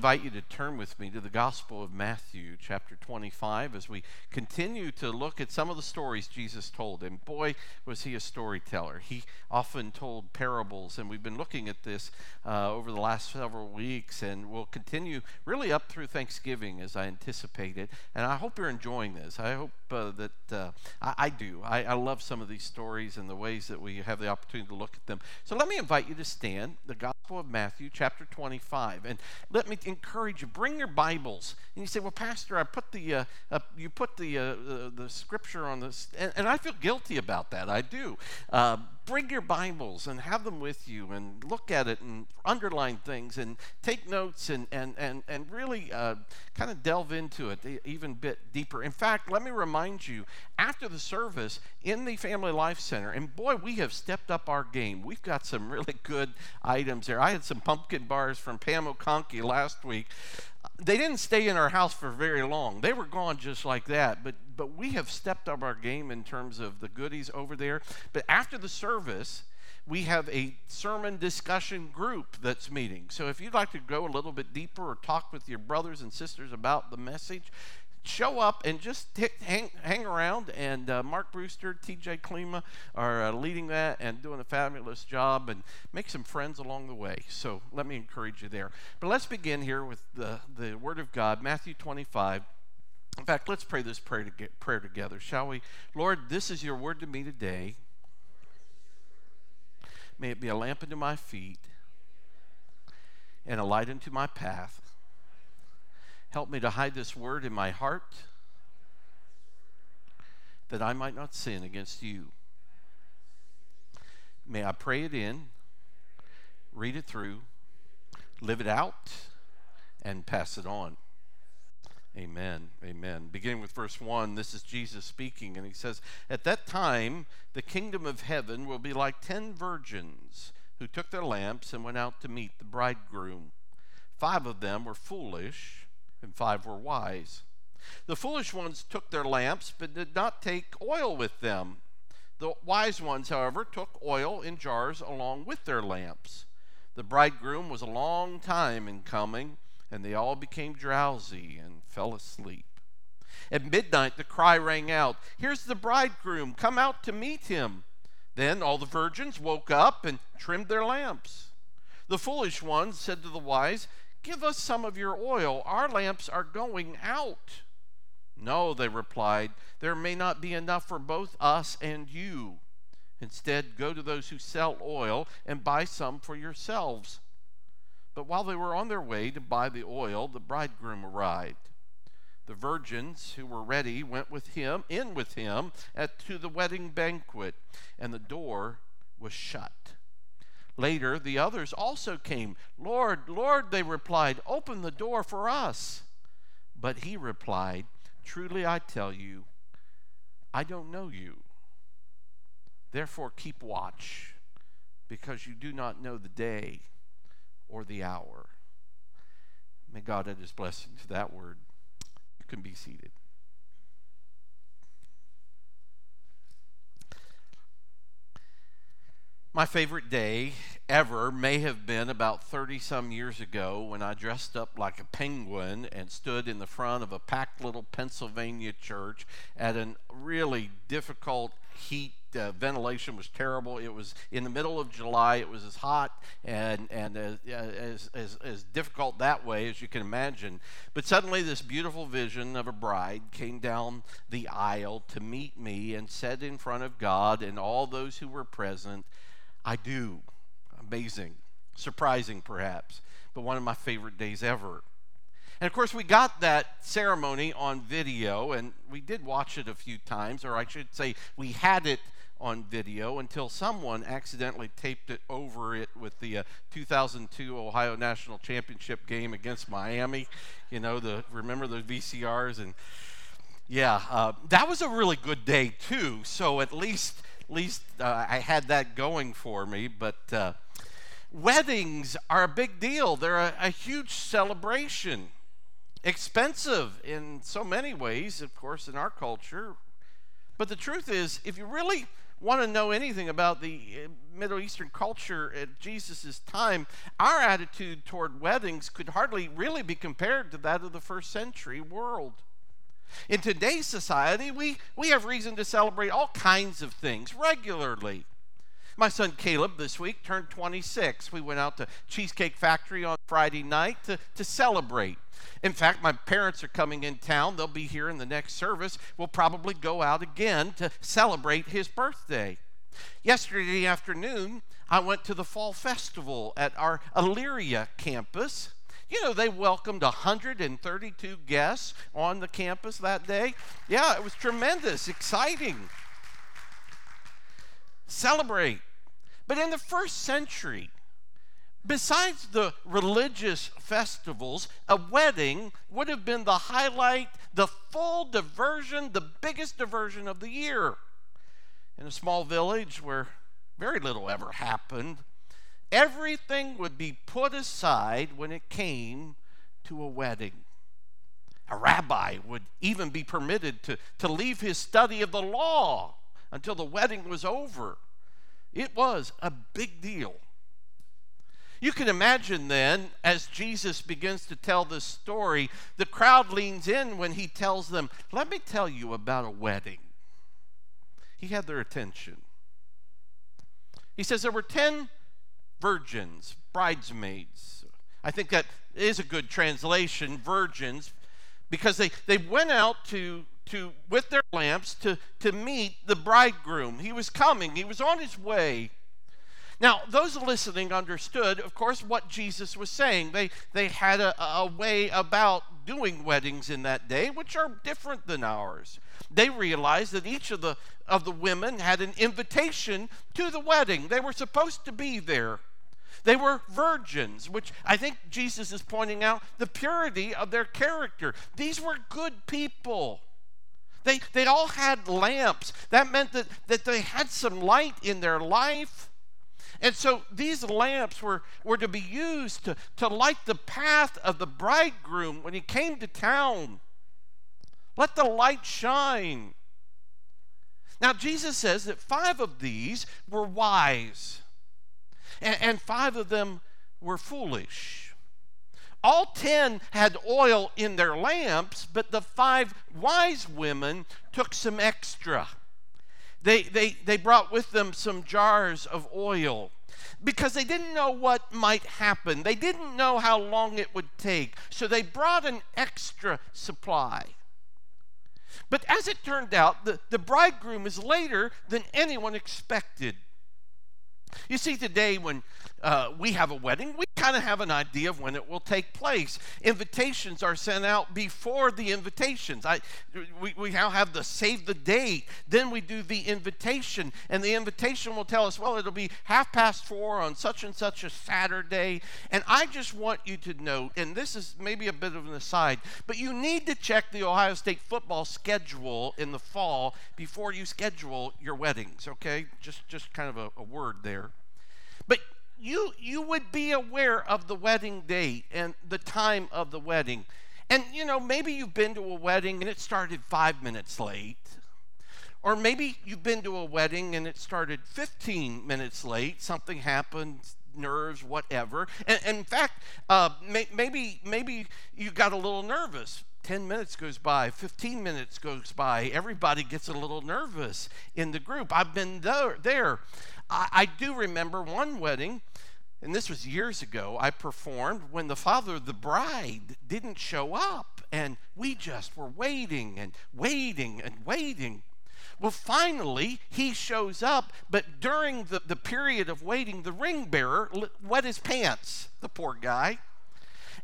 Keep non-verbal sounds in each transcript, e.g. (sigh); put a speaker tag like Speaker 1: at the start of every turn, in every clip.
Speaker 1: invite you to turn with me to the Gospel of Matthew, chapter 25, as we continue to look at some of the stories Jesus told. And boy, was he a storyteller. He often told parables, and we've been looking at this uh, over the last several weeks, and we'll continue really up through Thanksgiving as I anticipated. And I hope you're enjoying this. I hope uh, that uh, I, I, do. I, I love some of these stories and the ways that we have the opportunity to look at them. So let me invite you to stand. The Gospel of Matthew, chapter 25. And let me encourage you, bring your Bibles. And you say, well, Pastor, I put the, uh, uh, you put the, uh, the, the, scripture on this, and, and, I feel guilty about that. I do. Bring your Bibles and have them with you and look at it and underline things and take notes and, and, and, and really uh, kind of delve into it even a bit deeper. In fact, let me remind you after the service in the Family Life Center, and boy, we have stepped up our game. We've got some really good items there. I had some pumpkin bars from Pam Okonkey last week they didn't stay in our house for very long. They were gone just like that. But but we have stepped up our game in terms of the goodies over there. But after the service, we have a sermon discussion group that's meeting. So if you'd like to go a little bit deeper or talk with your brothers and sisters about the message, show up and just hang, hang around. And uh, Mark Brewster, TJ Klima are uh, leading that and doing a fabulous job and make some friends along the way. So let me encourage you there. But let's begin here with the, the Word of God, Matthew 25. In fact, let's pray this prayer, to get, prayer together, shall we? Lord, this is your word to me today. May it be a lamp unto my feet and a light unto my path. Help me to hide this word in my heart that I might not sin against you. May I pray it in, read it through, live it out, and pass it on. Amen. Amen. Beginning with verse 1, this is Jesus speaking, and he says, At that time, the kingdom of heaven will be like ten virgins who took their lamps and went out to meet the bridegroom. Five of them were foolish and five were wise. The foolish ones took their lamps, but did not take oil with them. The wise ones, however, took oil in jars along with their lamps. The bridegroom was a long time in coming, and they all became drowsy and fell asleep. At midnight, the cry rang out, Here's the bridegroom, come out to meet him. Then all the virgins woke up and trimmed their lamps. The foolish ones said to the wise, Give us some of your oil. Our lamps are going out. No, they replied, there may not be enough for both us and you. Instead, go to those who sell oil and buy some for yourselves. But while they were on their way to buy the oil, the bridegroom arrived. The virgins who were ready went with him in with him at, to the wedding banquet, and the door was shut. Later, the others also came. Lord, Lord, they replied, open the door for us. But he replied, Truly I tell you, I don't know you. Therefore, keep watch, because you do not know the day or the hour. May God add his blessing to that word. You can be seated. My favorite day ever may have been about 30 some years ago when I dressed up like a penguin and stood in the front of a packed little Pennsylvania church at a really difficult heat. Uh, ventilation was terrible. It was in the middle of July. It was as hot and, and as, as, as, difficult that way as you can imagine. But suddenly, this beautiful vision of a bride came down the aisle to meet me and said in front of God and all those who were present, I do. Amazing. Surprising, perhaps, but one of my favorite days ever. And of course, we got that ceremony on video, and we did watch it a few times, or I should say, we had it on video until someone accidentally taped it over it with the uh, 2002 Ohio National Championship game against Miami. You know, the remember the VCRs and yeah, uh, that was a really good day too. So at least least uh, I had that going for me. But uh, weddings are a big deal, they're a, a huge celebration. Expensive in so many ways, of course, in our culture. But the truth is, if you really want to know anything about the uh, Middle Eastern culture at Jesus' time, our attitude toward weddings could hardly really be compared to that of the first century world. In today's society, we, we have reason to celebrate all kinds of things regularly. My son Caleb this week turned 26. We went out to Cheesecake Factory on Friday night to, to celebrate. In fact, my parents are coming in town. They'll be here in the next service. We'll probably go out again to celebrate his birthday. Yesterday afternoon, I went to the fall festival at our Elyria campus. You know, they welcomed 132 guests on the campus that day. Yeah, it was tremendous, exciting. Celebrate. But in the first century, besides the religious festivals, a wedding would have been the highlight, the full diversion, the biggest diversion of the year. In a small village where very little ever happened, everything would be put aside when it came to a wedding. A rabbi would even be permitted to, to leave his study of the law until the wedding was over. It was a big deal. You can imagine then, as Jesus begins to tell this story, the crowd leans in when he tells them, Let me tell you about a wedding. He had their attention. He says there were 10 virgins, bridesmaids. I think that is a good translation, virgins, because they, they went out to to with their lamps to, to meet the bridegroom. He was coming, he was on his way. Now, those listening understood, of course, what Jesus was saying. They, they had a, a way about doing weddings in that day, which are different than ours. They realized that each of the, of the women had an invitation to the wedding, they were supposed to be there. They were virgins, which I think Jesus is pointing out the purity of their character. These were good people. They, they all had lamps. That meant that, that they had some light in their life. And so these lamps were, were to be used to, to light the path of the bridegroom when he came to town. Let the light shine. Now, Jesus says that five of these were wise, and, and five of them were foolish. All ten had oil in their lamps, but the five wise women took some extra. They, they, they brought with them some jars of oil because they didn't know what might happen. They didn't know how long it would take. So they brought an extra supply. But as it turned out, the, the bridegroom is later than anyone expected. You see, today when uh, we have a wedding, we kind of have an idea of when it will take place. Invitations are sent out before the invitations. I, we, we now have the save the date. Then we do the invitation, and the invitation will tell us, well, it'll be half past four on such and such a Saturday. And I just want you to note, and this is maybe a bit of an aside, but you need to check the Ohio State football schedule in the fall before you schedule your weddings, okay? Just, just kind of a, a word there. But you you would be aware of the wedding date and the time of the wedding. And you know, maybe you've been to a wedding and it started 5 minutes late. Or maybe you've been to a wedding and it started 15 minutes late. Something happened, nerves, whatever. And, and in fact, uh, may, maybe maybe you got a little nervous. 10 minutes goes by, 15 minutes goes by. Everybody gets a little nervous in the group. I've been there. there. I, I do remember one wedding and this was years ago, I performed when the father of the bride didn't show up. And we just were waiting and waiting and waiting. Well, finally, he shows up, but during the, the period of waiting, the ring bearer wet his pants, the poor guy.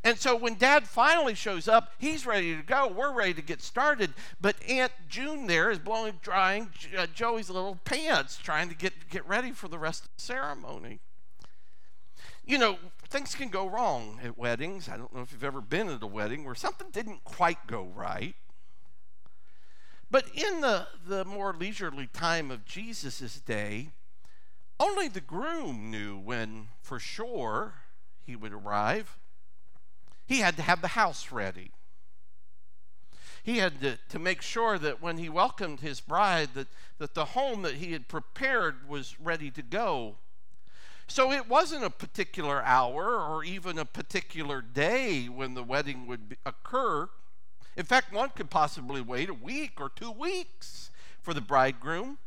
Speaker 1: And so when dad finally shows up, he's ready to go. We're ready to get started. But Aunt June there is blowing, drying uh, Joey's little pants, trying to get, get ready for the rest of the ceremony you know, things can go wrong at weddings. I don't know if you've ever been at a wedding where something didn't quite go right. But in the, the more leisurely time of Jesus' day, only the groom knew when for sure he would arrive. He had to have the house ready. he had to, to make sure that when he welcomed his bride, that, that the home that he had prepared was ready to go. So it wasn't a particular hour or even a particular day when the wedding would be, occur. In fact, one could possibly wait a week or two weeks for the bridegroom.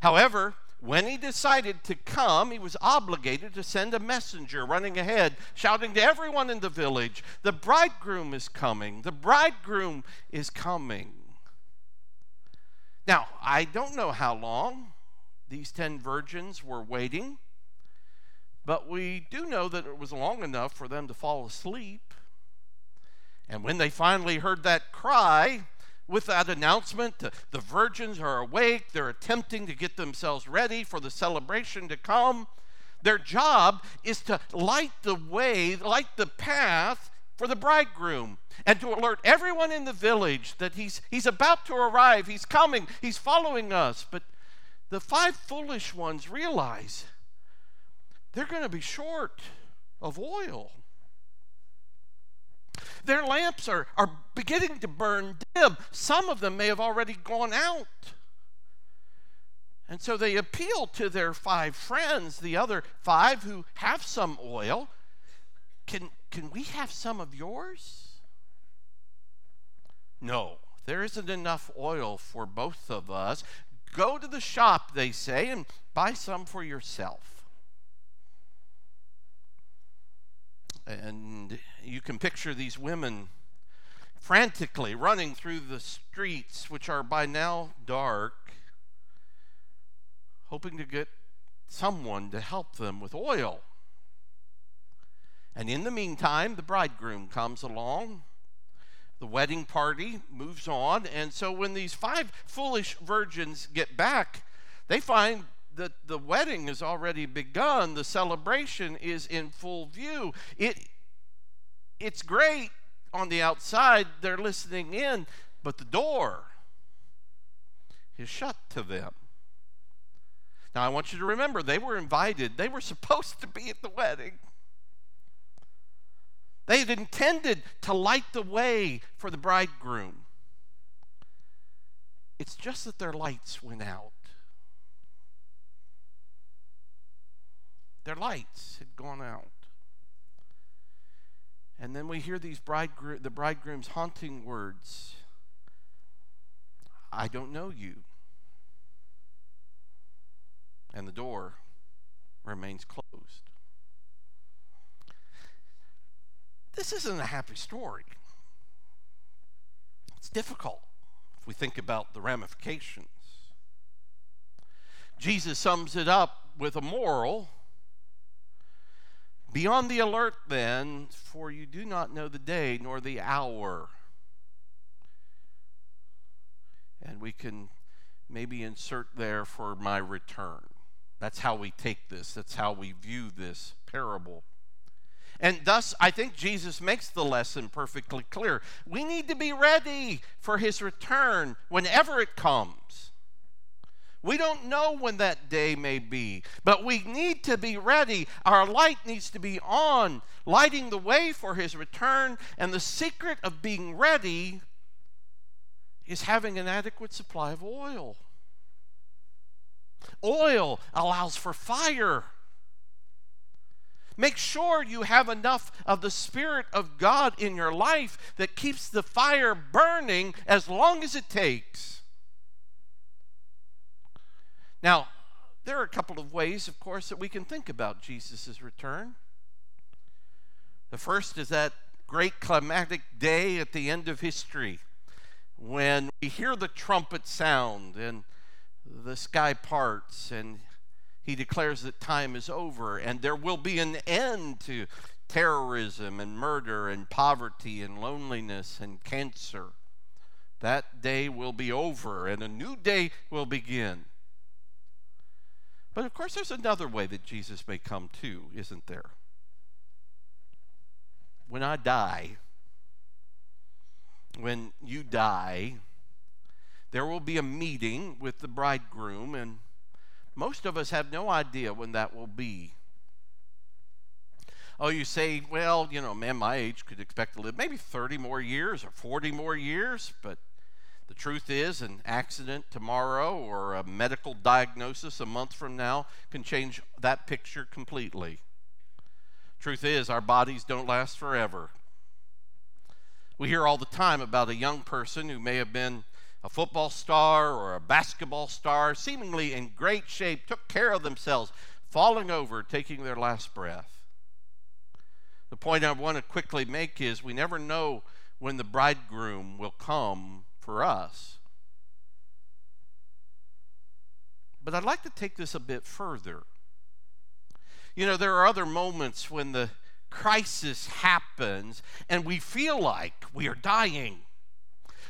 Speaker 1: However, when he decided to come, he was obligated to send a messenger running ahead, shouting to everyone in the village, The bridegroom is coming! The bridegroom is coming! Now, I don't know how long these ten virgins were waiting, but we do know that it was long enough for them to fall asleep. And when they finally heard that cry, with that announcement. The, virgins are awake, they're attempting to get themselves ready for the celebration to come. Their job is to light the way, light the path for the bridegroom, and to alert everyone in the village that he's, he's about to arrive, he's coming, he's following us. But the five foolish ones realize they're going to be short of oil. Their lamps are, are beginning to burn dim. Some of them may have already gone out. And so they appeal to their five friends, the other five who have some oil. Can, can we have some of yours? No, there isn't enough oil for both of us. Go to the shop, they say, and buy some for yourself. And you can picture these women frantically running through the streets, which are by now dark, hoping to get someone to help them with oil. And in the meantime, the bridegroom comes along. The wedding party moves on. And so when these five foolish virgins get back, they find that the wedding has already begun. The celebration is in full view. It, it's great on the outside, they're listening in, but the door is shut to them. Now, I want you to remember they were invited, they were (laughs) supposed to be at the wedding. They had intended to light the way for the bridegroom. It's just that their lights went out. Their lights had gone out. And then we hear these bridegroom, the bridegroom's haunting words I don't know you. And the door remains closed. This isn't a happy story. It's difficult if we think about the ramifications. Jesus sums it up with a moral be on the alert then, for you do not know the day nor the hour. And we can maybe insert there for my return. That's how we take this, that's how we view this parable. And thus, I think Jesus makes the lesson perfectly clear. We need to be ready for his return whenever it comes. We don't know when that day may be, but we need to be ready. Our light needs to be on, lighting the way for his return. And the secret of being ready is having an adequate supply of oil. Oil allows for fire. Make sure you have enough of the Spirit of God in your life that keeps the fire burning as long as it takes. Now, there are a couple of ways, of course, that we can think about Jesus' return. The first is that great climatic day at the end of history when we hear the trumpet sound and the sky parts and he declares that time is over and there will be an end to terrorism and murder and poverty and loneliness and cancer. That day will be over and a new day will begin. But of course, there's another way that Jesus may come too, isn't there? When I die, when you die, there will be a meeting with the bridegroom, and most of us have no idea when that will be. Oh, you say, well, you know, man, my age could expect to live maybe 30 more years or 40 more years, but the truth is, an accident tomorrow or a medical diagnosis a month from now can change that picture completely. Truth is, our bodies don't last forever. We hear all the time about a young person who may have been a football star or a basketball star, seemingly in great shape, took care of themselves, falling over, taking their last breath. The point I want to quickly make is we never know when the bridegroom will come for us. But I'd like to take this a bit further. You know, there are other moments when the crisis happens and we feel like we are dying,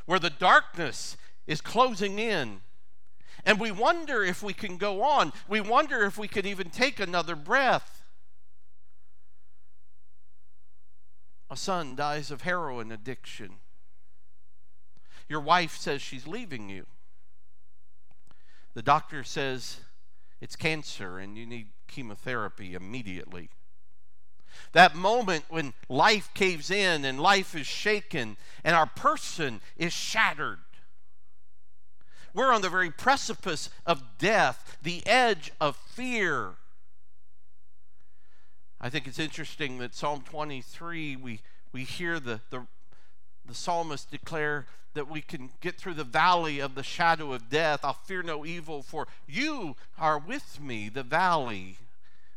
Speaker 1: where the darkness is closing in. And we wonder if we can go on. We wonder if we can even take another breath. A son dies of heroin addiction. Your wife says she's leaving you. The doctor says it's cancer and you need chemotherapy immediately. That moment when life caves in and life is shaken and our person is shattered. We're on the very precipice of death, the edge of fear. I think it's interesting that Psalm 23, we, we hear the, the, the psalmist declare that we can get through the valley of the shadow of death. I'll fear no evil, for you are with me, the valley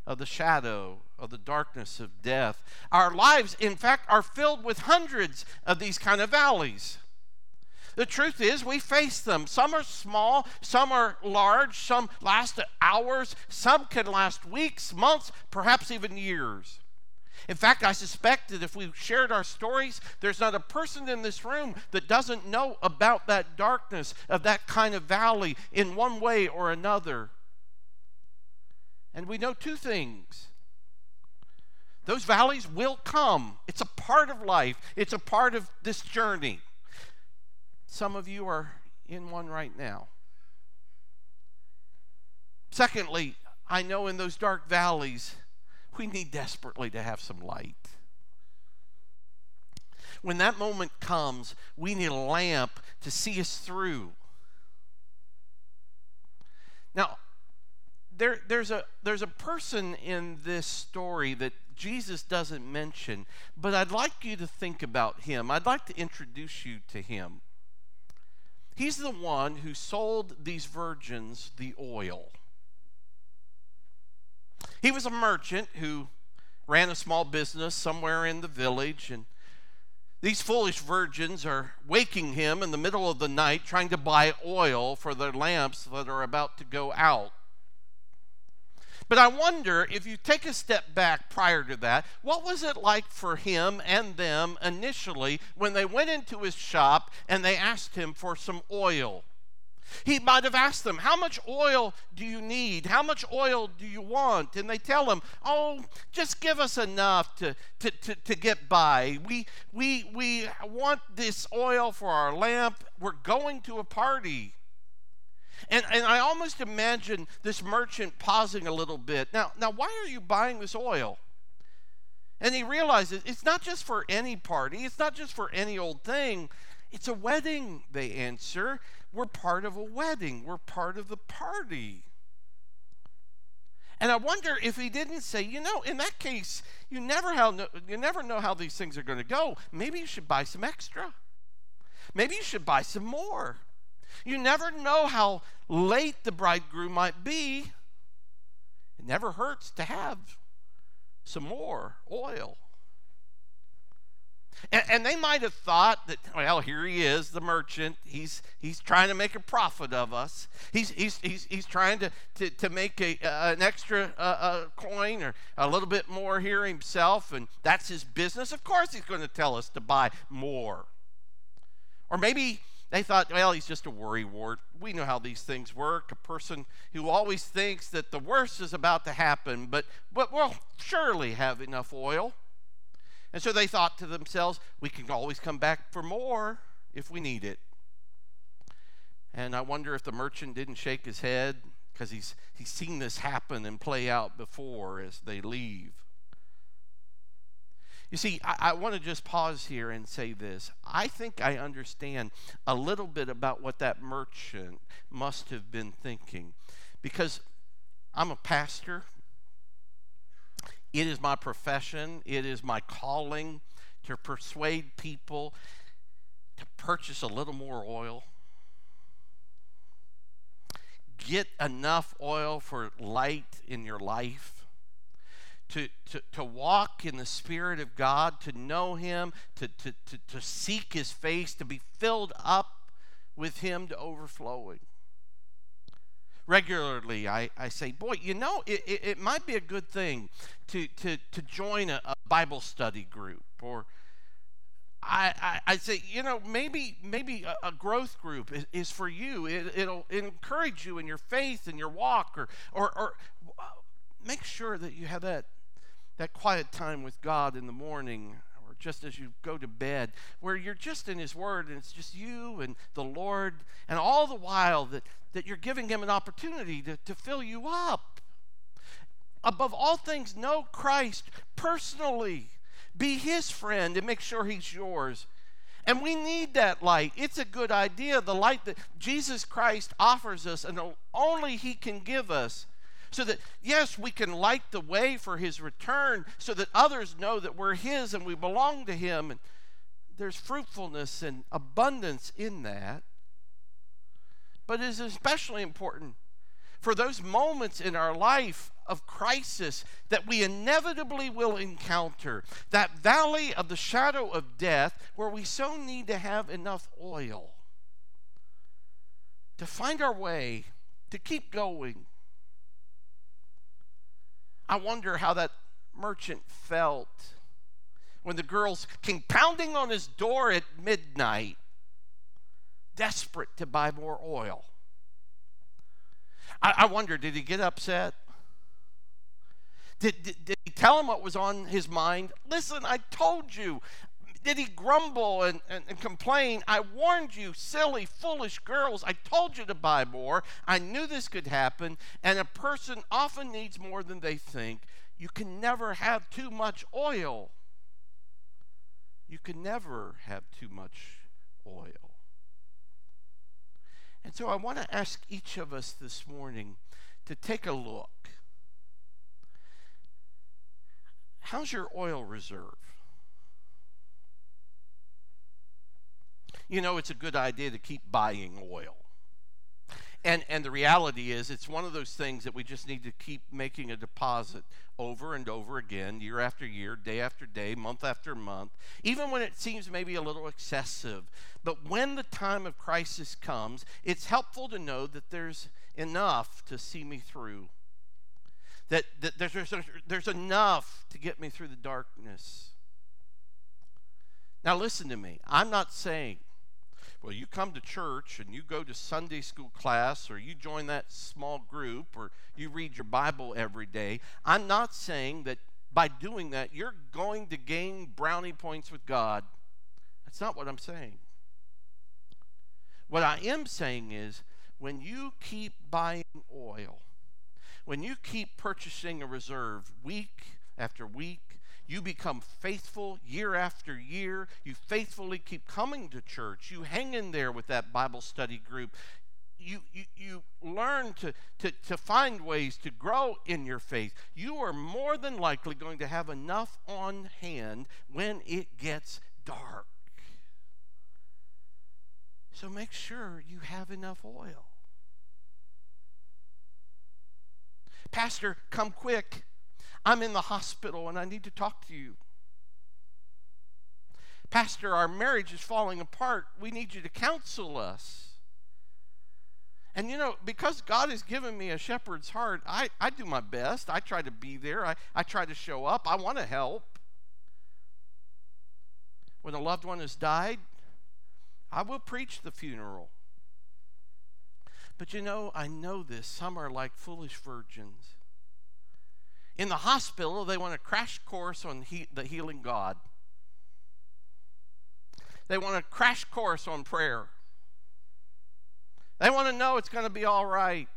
Speaker 1: of the shadow of the darkness of death. Our lives, in fact, are filled with hundreds of these kind of valleys. The truth is, we face them. Some are small, some are large, some last hours, some can last weeks, months, perhaps even years. In fact, I suspect that if we shared our stories, there's not a person in this room that doesn't know about that darkness of that kind of valley in one way or another. And we know two things. Those valleys will come. It's a part of life, it's a part of this journey. Some of you are in one right now. Secondly, I know in those dark valleys, we need desperately to have some light. When that moment comes, we need a lamp to see us through. Now, there, there's, a, there's a person in this story that Jesus doesn't mention, but I'd like you to think about him. I'd like to introduce you to him. He's the one who sold these virgins the oil. He was a merchant who ran a small business somewhere in the village, and these foolish virgins are waking him in the middle of the night trying to buy oil for their lamps that are about to go out. But I wonder if you take a step back prior to that, what was it like for him and them initially when they went into his shop and they asked him for some oil? He might have asked them, How much oil do you need? How much oil do you want? And they tell him, Oh, just give us enough to, to, to, to get by. We, we, we want this oil for our lamp. We're going to a party. And, and I almost imagine this merchant pausing a little bit. Now, now, why are you buying this oil? And he realizes it's not just for any party, it's not just for any old thing. It's a wedding, they answer. We're part of a wedding, we're part of the party. And I wonder if he didn't say, you know, in that case, you never, how, you never know how these things are going to go. Maybe you should buy some extra. Maybe you should buy some more. You never know how late the bridegroom might be. It never hurts to have some more oil. And, and, they might have thought that, well, here he is, the merchant. He's, he's trying to make a profit of us. He's, he's, he's, he's trying to, to, to make a, uh, an extra uh, uh, coin or a little bit more here himself, and that's his business. Of course, he's going to tell us to buy more. Or maybe they thought, well, he's just a worrywart. We know how these things work. A person who always thinks that the worst is about to happen, but, but we'll surely have enough oil. And so they thought to themselves, we can always come back for more if we need it. And I wonder if the merchant didn't shake his head because he's, he's seen this happen and play out before as they leave. You see, I, I want to just pause here and say this. I think I understand a little bit about what that merchant must have been thinking because I'm a pastor. It is my profession, it is my calling to persuade people to purchase a little more oil. Get enough oil for light in your life to, to, to walk in the Spirit of God, to know Him, to, to, to, to seek His face, to be filled up with Him to overflowing. Regularly, I, I say, boy, you know, it, it, it might be a good thing to, to, to join a, a Bible study group or I, I, I, say, you know, maybe maybe a, a growth group is, is, for you. It, will encourage you in your faith and your walk, or, or, or make sure that you have that that quiet time with God in the morning just as you go to bed, where you're just in His Word and it's just you and the Lord, and all the while that, that you're giving Him an opportunity to, to fill you up. Above all things, know Christ personally. Be His friend and make sure He's yours. And we need that light. It's a good idea, the light that Jesus Christ offers us and only He can give us so that, yes, we can light the way for his return so that others know that we're his and we belong to him. And there's fruitfulness and abundance in that. But it is especially important for those moments in our life of crisis that we inevitably will encounter, that valley of the shadow of death where we so need to have enough oil to find our way, to keep going, I wonder how that merchant felt when the girls came pounding on his door at midnight, desperate to buy more oil. I, I wonder, did he get upset? Did, did, did, he tell him what was on his mind? Listen, I told you did he grumble and, and, and, complain? I warned you, silly, foolish girls. I told you to buy more. I knew this could happen. And a person often needs more than they think. You can never have too much oil. You can never have too much oil. And so I want to ask each of us this morning to take a look. How's your oil reserve? You know, it's a good idea to keep buying oil. And, and the reality is, it's one of those things that we just need to keep making a deposit over and over again, year after year, day after day, month after month, even when it seems maybe a little excessive. But when the time of crisis comes, it's helpful to know that there's enough to see me through, that, that there's, there's, there's enough to get me through the darkness. Now, listen to me. I'm not saying well, you come to church and you go to Sunday school class or you join that small group or you read your Bible every day. I'm not saying that by doing that you're going to gain brownie points with God. That's not what I'm saying. What I am saying is when you keep buying oil, when you keep purchasing a reserve week after week you become faithful year after year. You faithfully keep coming to church. You hang in there with that Bible study group. You, you, you learn to, to, to find ways to grow in your faith. You are more than likely going to have enough on hand when it gets dark. So make sure you have enough oil. Pastor, come quick. I'm in the hospital and I need to talk to you. Pastor, our marriage is falling apart. We need you to counsel us. And you know, because God has given me a shepherd's heart, I, I do my best. I try to be there, I, I try to show up, I want to help. When a loved one has died, I will preach the funeral. But you know, I know this. Some are like foolish virgins. In the hospital, they want a crash course on he- the healing God. They want a crash course on prayer. They want to know it's going to be all right.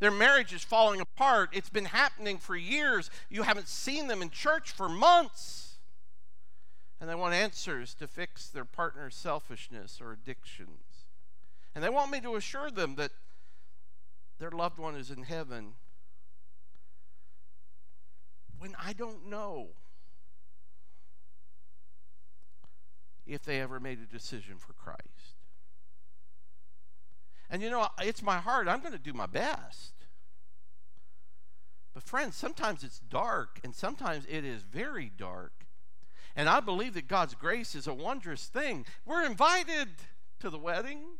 Speaker 1: Their marriage is falling apart. It's been happening for years. You haven't seen them in church for months. And they want answers to fix their partner's selfishness or addictions. And they want me to assure them that their loved one is in heaven when I don't know if they ever made a decision for Christ. And you know, it's my heart. I'm going to do my best. But, friends, sometimes it's dark, and sometimes it is very dark. And I believe that God's grace is a wondrous thing. We're invited to the wedding.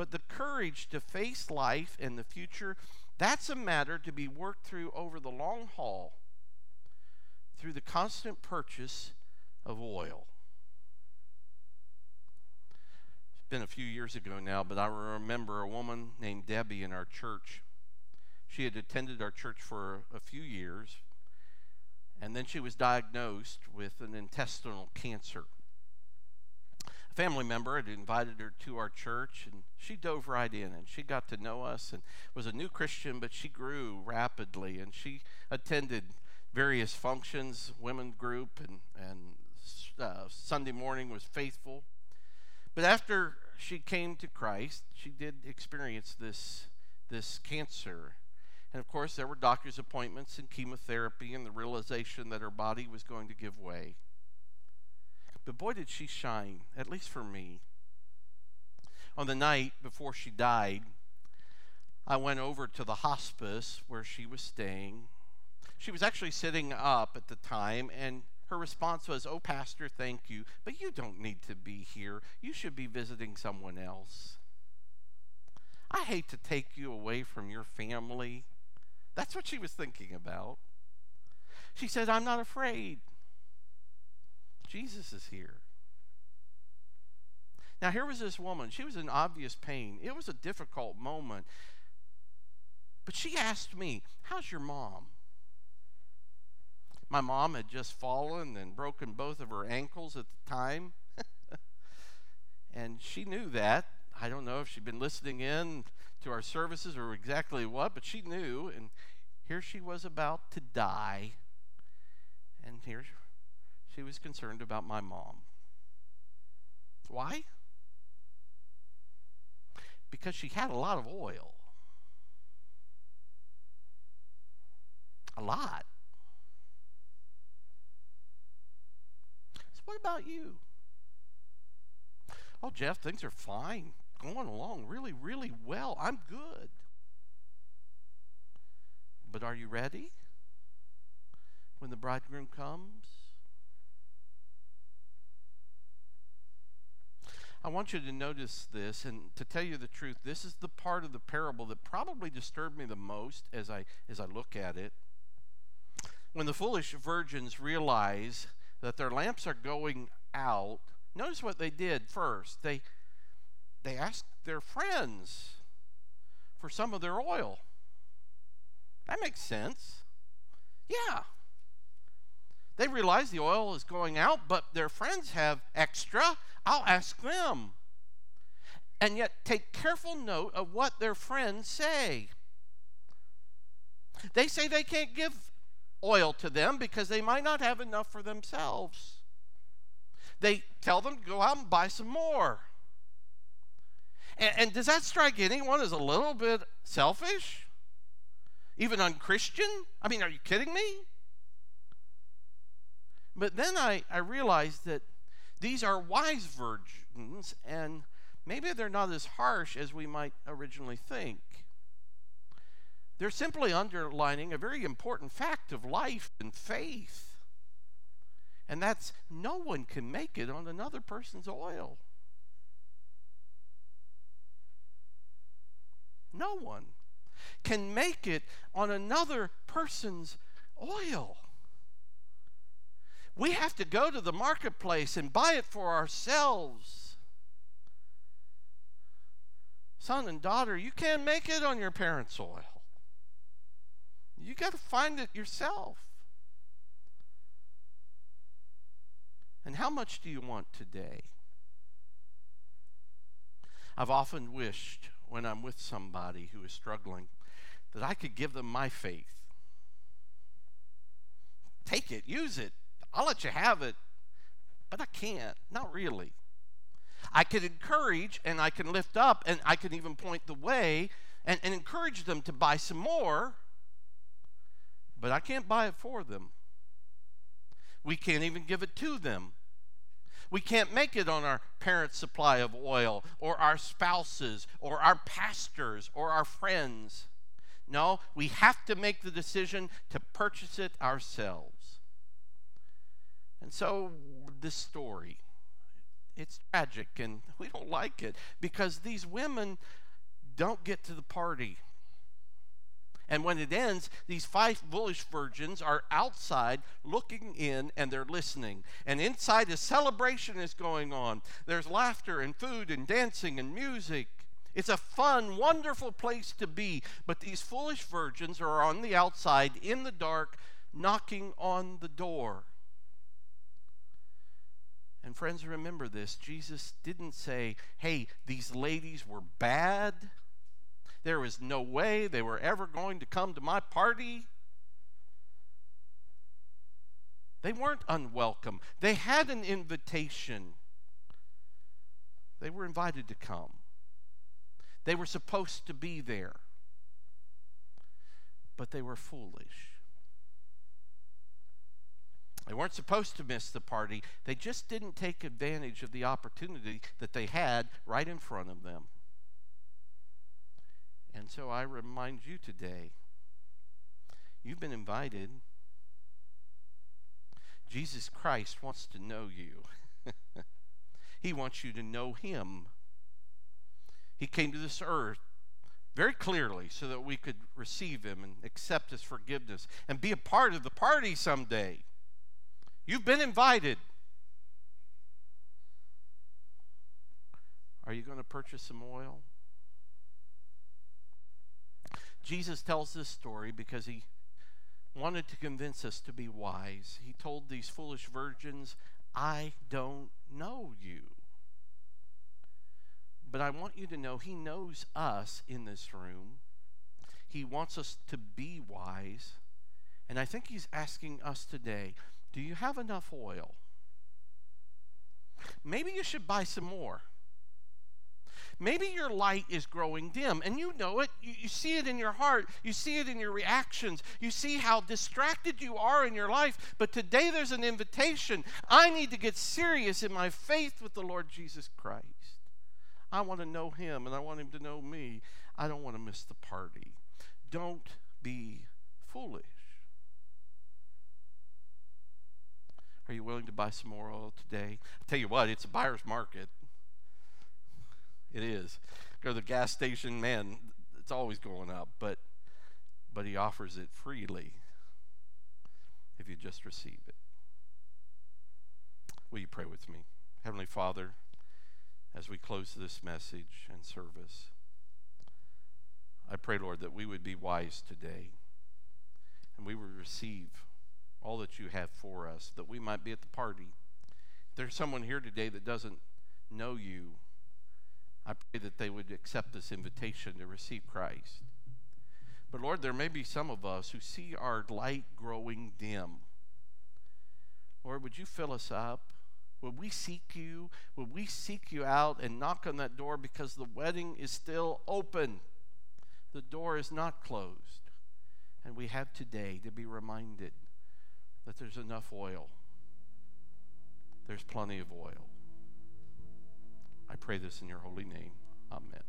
Speaker 1: But the courage to face life and the future, that's a matter to be worked through over the long haul through the constant purchase of oil. It's been a few years ago now, but I remember a woman named Debbie in our church. She had attended our church for a few years, and then she was diagnosed with an intestinal cancer. A family member had invited her to our church, and she dove right in, and she got to know us and was a new Christian, but she grew rapidly, and she attended various functions, women group, and, and uh, Sunday morning was faithful. But after she came to Christ, she did experience this, this cancer. And of course, there were doctor's appointments and chemotherapy and the realization that her body was going to give way. But boy, did she shine, at least for me. On the night before she died, I went over to the hospice where she was staying. She was actually sitting up at the time, and her response was, Oh, Pastor, thank you, but you don't need to be here. You should be visiting someone else. I hate to take you away from your family. That's what she was thinking about. She said, I'm not afraid. Jesus is here. Now, here was this woman. She was in obvious pain. It was a difficult moment. But she asked me, How's your mom? My mom had just fallen and broken both of her ankles at the time. (laughs) and she knew that. I don't know if she'd been listening in to our services or exactly what, but she knew. And here she was about to die. And here she was concerned about my mom. Why? Because she had a lot of oil. A lot. So, What about you? Oh, Jeff, things are fine. Going along really, really well. I'm good. But are you ready when the bridegroom comes? I want you to notice this, and to tell you the truth, this is the part of the parable that probably disturbed me the most as I as I look at it. When the foolish virgins realize that their lamps are going out, notice what they did first. They they asked their friends for some of their oil. That makes sense. Yeah. They realize the oil is going out, but their friends have extra. I'll ask them. And yet, take careful note of what their friends say. They say they can't give oil to them because they might not have enough for themselves. They tell them to go out and buy some more. And, and does that strike anyone as a little bit selfish? Even unchristian? I mean, are you kidding me? But then I, I realized that these are wise virgins, and maybe they're not as harsh as we might originally think. They're simply underlining a very important fact of life and faith. And that's no one can make it on another person's oil. No one can make it on another person's oil. We have to go to the marketplace and buy it for ourselves. Son and daughter, you can't make it on your parents' oil. You got to find it yourself. And how much do you want today? I've often wished when I'm with somebody who is struggling that I could give them my faith. Take it, use it. I'll let you have it, but I can't. Not really. I can encourage and I can lift up and I can even point the way and, and encourage them to buy some more, but I can't buy it for them. We can't even give it to them. We can't make it on our parents' supply of oil or our spouses or our pastors or our friends. No, we have to make the decision to purchase it ourselves. And so, this story, it's tragic and (laughs) we don't like it because these women don't get to the party. And when it ends, these five foolish virgins are outside looking in and they're listening. And inside, a celebration is going on. There's laughter and food and dancing and music. It's a fun, wonderful place to be. But these foolish virgins are on the outside in the dark, knocking on the door. And friends, remember this Jesus didn't say, hey, these ladies were bad. There was no way they were ever going to come to my party. They weren't unwelcome. They had an invitation. They were invited to come. They were supposed to be there. But they were foolish. They weren't supposed to miss the party. They just didn't take advantage of the opportunity that they had right in front of them. And so I remind you today you've been invited. Jesus Christ wants to know you, (laughs) He wants you to know Him. He came to this earth very clearly so that we could receive Him and accept His forgiveness and be a part of the party someday. You've been invited. Are you going to purchase some oil? Jesus tells this story because he wanted to convince us to be wise. He told these foolish virgins, I don't know you. But I want you to know he knows us in this room. He wants us to be wise. And I think he's asking us today do you have enough oil? Maybe you should buy some more. Maybe your light is growing dim and you know it. You, you, see it in your heart. You see it in your reactions. You see how distracted you are in your life. But today there's an invitation. I need to get serious in my faith with the Lord Jesus Christ. I want to know Him and I want Him to know me. I don't want to miss the party. Don't be foolish. Are you willing to buy some more oil today? I tell you what, it's a buyer's market. It is. Go to the gas station, man, it's always going up, but but he offers it freely if you just receive it. Will you pray with me? Heavenly Father, as we close this message and service, I pray, Lord, that we would be wise today and we would receive all that you have for us, that we might be at the party. If there's someone here today that doesn't know you, I pray that they would accept this invitation to receive Christ. But Lord, there may be some of us who see our light growing dim. Lord, would you fill us up? Would we seek you? Would we seek you out and knock on that door because the wedding is still open? The door is not closed. And we have today to be reminded that there's enough oil. There's plenty of oil. I pray this in your holy name. Amen.